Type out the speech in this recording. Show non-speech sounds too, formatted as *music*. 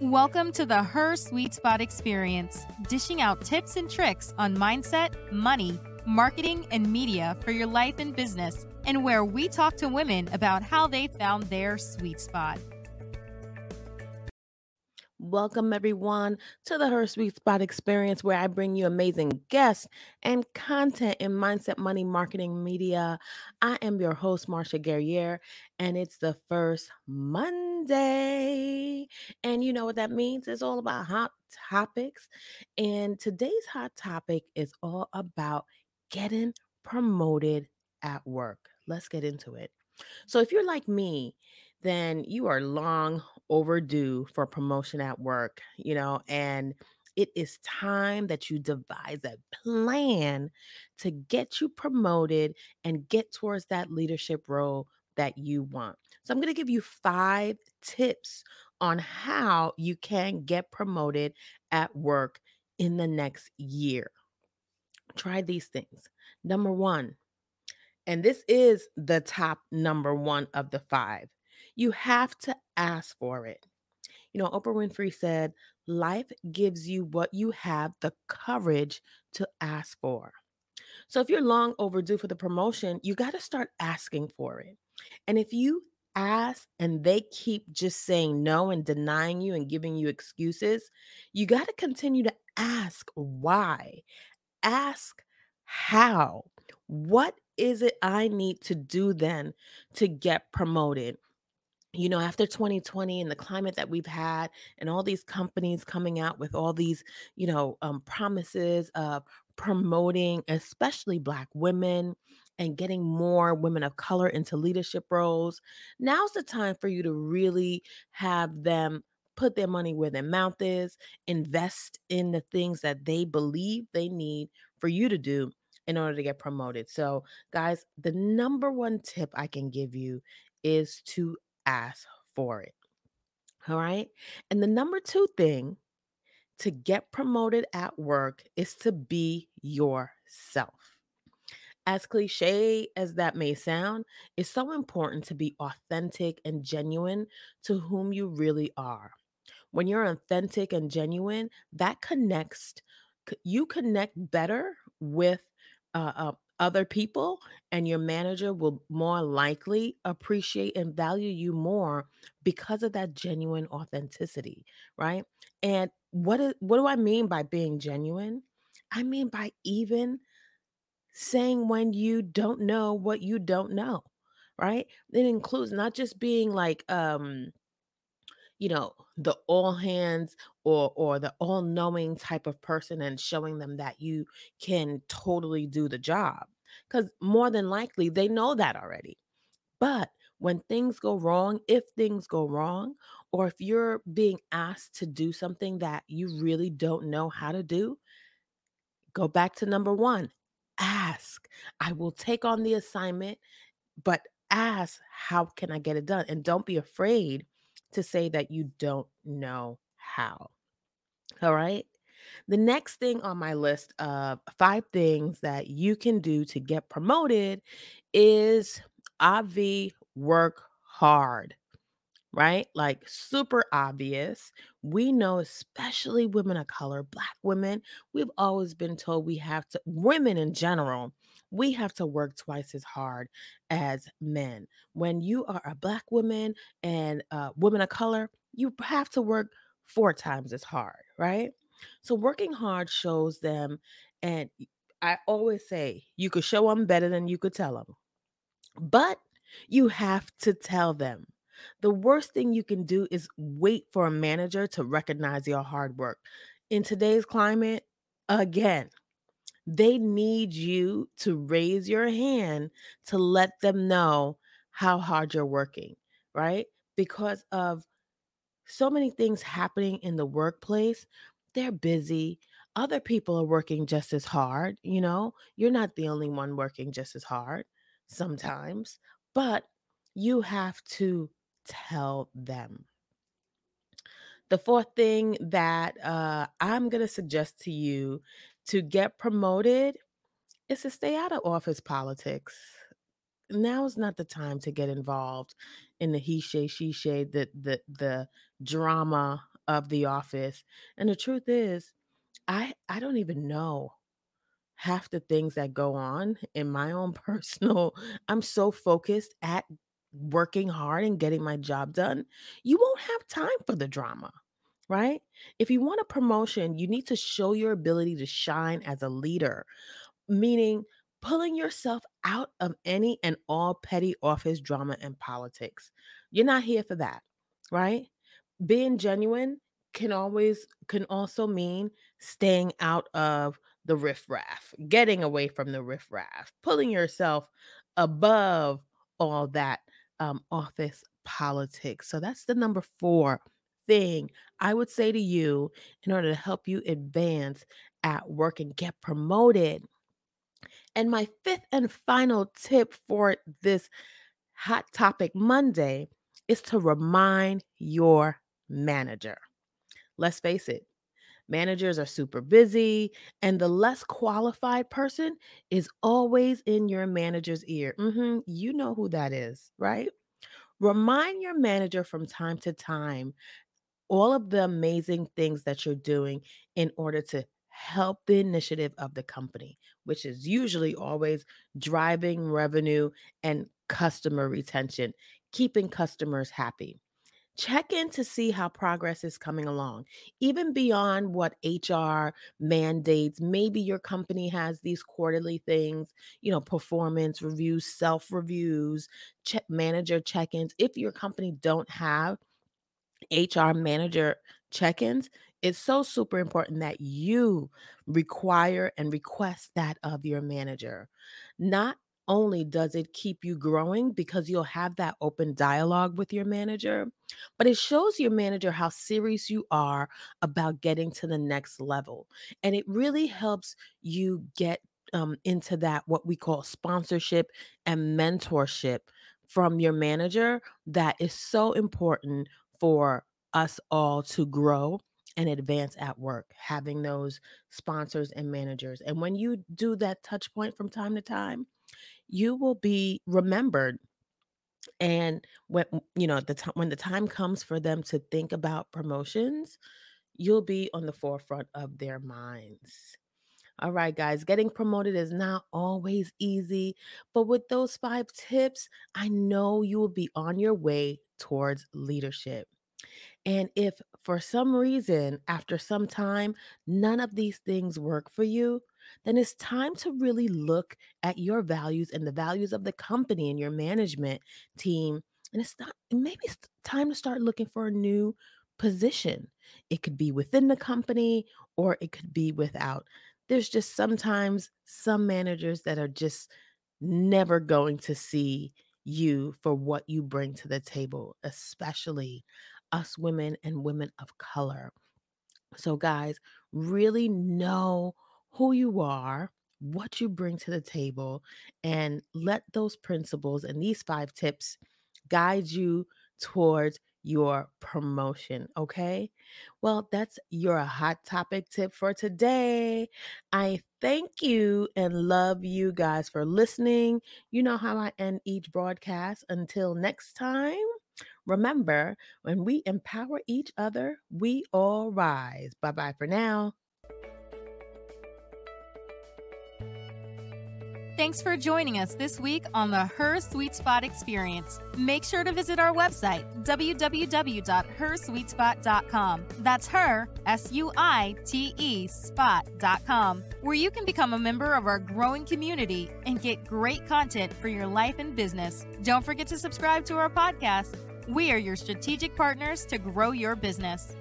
Welcome to the Her Suite Spot Experience, dishing out tips and tricks on mindset, money, marketing, and media for your life and business, and where we talk to women about how they found their sweet spot. Welcome, everyone, to the Her Suite Spot Experience, where I bring you amazing guests and content in mindset, money, marketing, media. I am your host, Marsha Guerrier, and it's the first Monday. And you know what that means? It's all about hot topics. And today's hot topic is all about getting promoted at work. Let's get into it. So, if you're like me, then you are long overdue for promotion at work, you know, and it is time that you devise a plan to get you promoted and get towards that leadership role that you want. So, I'm going to give you five tips on how you can get promoted at work in the next year. Try these things. Number one, and this is the top number one of the five you have to ask for it. You know, Oprah Winfrey said, Life gives you what you have the courage to ask for. So if you're long overdue for the promotion, you got to start asking for it. And if you ask and they keep just saying no and denying you and giving you excuses, you got to continue to ask why. Ask how. What is it I need to do then to get promoted? You know, after 2020 and the climate that we've had, and all these companies coming out with all these, you know, um, promises of promoting, especially Black women and getting more women of color into leadership roles, now's the time for you to really have them put their money where their mouth is, invest in the things that they believe they need for you to do in order to get promoted. So, guys, the number one tip I can give you is to ask for it. All right. And the number two thing to get promoted at work is to be yourself. As cliche as that may sound, it's so important to be authentic and genuine to whom you really are. When you're authentic and genuine, that connects, you connect better with uh, uh, other people and your manager will more likely appreciate and value you more because of that genuine authenticity right? And what is, what do i mean by being genuine? I mean by even saying when you don't know what you don't know right? It includes not just being like um you know the all hands or or the all knowing type of person and showing them that you can totally do the job cuz more than likely they know that already. But when things go wrong if things go wrong or if you're being asked to do something that you really don't know how to do go back to number 1 ask. I will take on the assignment but ask how can i get it done? And don't be afraid to say that you don't know how. All right. The next thing on my list of five things that you can do to get promoted is AV work hard, right? Like super obvious. We know, especially women of color, Black women, we've always been told we have to, women in general, we have to work twice as hard as men. When you are a Black woman and a woman of color, you have to work four times as hard, right? So working hard shows them, and I always say you could show them better than you could tell them, but you have to tell them. The worst thing you can do is wait for a manager to recognize your hard work. In today's climate, again, they need you to raise your hand to let them know how hard you're working, right? Because of so many things happening in the workplace, they're busy. Other people are working just as hard, you know? You're not the only one working just as hard sometimes, but you have to tell them. The fourth thing that uh, I'm going to suggest to you to get promoted is to stay out of office politics. Now is not the time to get involved in the he she she she the the the drama of the office. And the truth is, I I don't even know half the things that go on in my own *laughs* personal I'm so focused at working hard and getting my job done. You won't have time for the drama, right? If you want a promotion, you need to show your ability to shine as a leader, meaning pulling yourself out of any and all petty office drama and politics. You're not here for that, right? being genuine can always can also mean staying out of the riffraff, getting away from the riffraff, pulling yourself above all that um, office politics. So that's the number four thing I would say to you in order to help you advance at work and get promoted. And my fifth and final tip for this Hot Topic Monday is to remind your manager. Let's face it, managers are super busy, and the less qualified person is always in your manager's ear. hmm You know who that is, right? Remind your manager from time to time all of the amazing things that you're doing in order to help the initiative of the company, which is usually always driving revenue and customer retention, keeping customers happy. Check in to see how progress is coming along, even beyond what HR mandates. Maybe your company has these quarterly things, you know, performance reviews, self reviews, check manager check ins. If your company don't have HR manager check ins, it's so super important that you require and request that of your manager. Not only does it keep you growing because you'll have that open dialogue with your manager, but it shows your manager how serious you are about getting to the next level. And it really helps you get um, into that, what we call sponsorship and mentorship from your manager, that is so important for us all to grow and advance at work, having those sponsors and managers. And when you do that touch point from time to time, you will be remembered. And when you know the time when the time comes for them to think about promotions, you'll be on the forefront of their minds. All right, guys, getting promoted is not always easy, but with those five tips, I know you will be on your way towards leadership. And if for some reason, after some time, none of these things work for you, then it's time to really look at your values and the values of the company and your management team. And it's not, maybe it's time to start looking for a new position. It could be within the company or it could be without. There's just sometimes some managers that are just never going to see you for what you bring to the table, especially us women and women of color. So, guys, really know who you are, what you bring to the table, and let those principles and these five tips guide you towards your promotion. Okay. Well, that's your hot topic tip for today. I thank you and love you guys for listening. You know how I end each broadcast. Until next time. Remember, when we empower each other, we all rise. Bye bye for now. Thanks for joining us this week on the Her Suite Spot Experience. Make sure to visit our website, www.hersuitespot.com. That's her, S U I T E, spot.com, where you can become a member of our growing community and get great content for your life and business. Don't forget to subscribe to our podcast. We are your strategic partners to grow your business.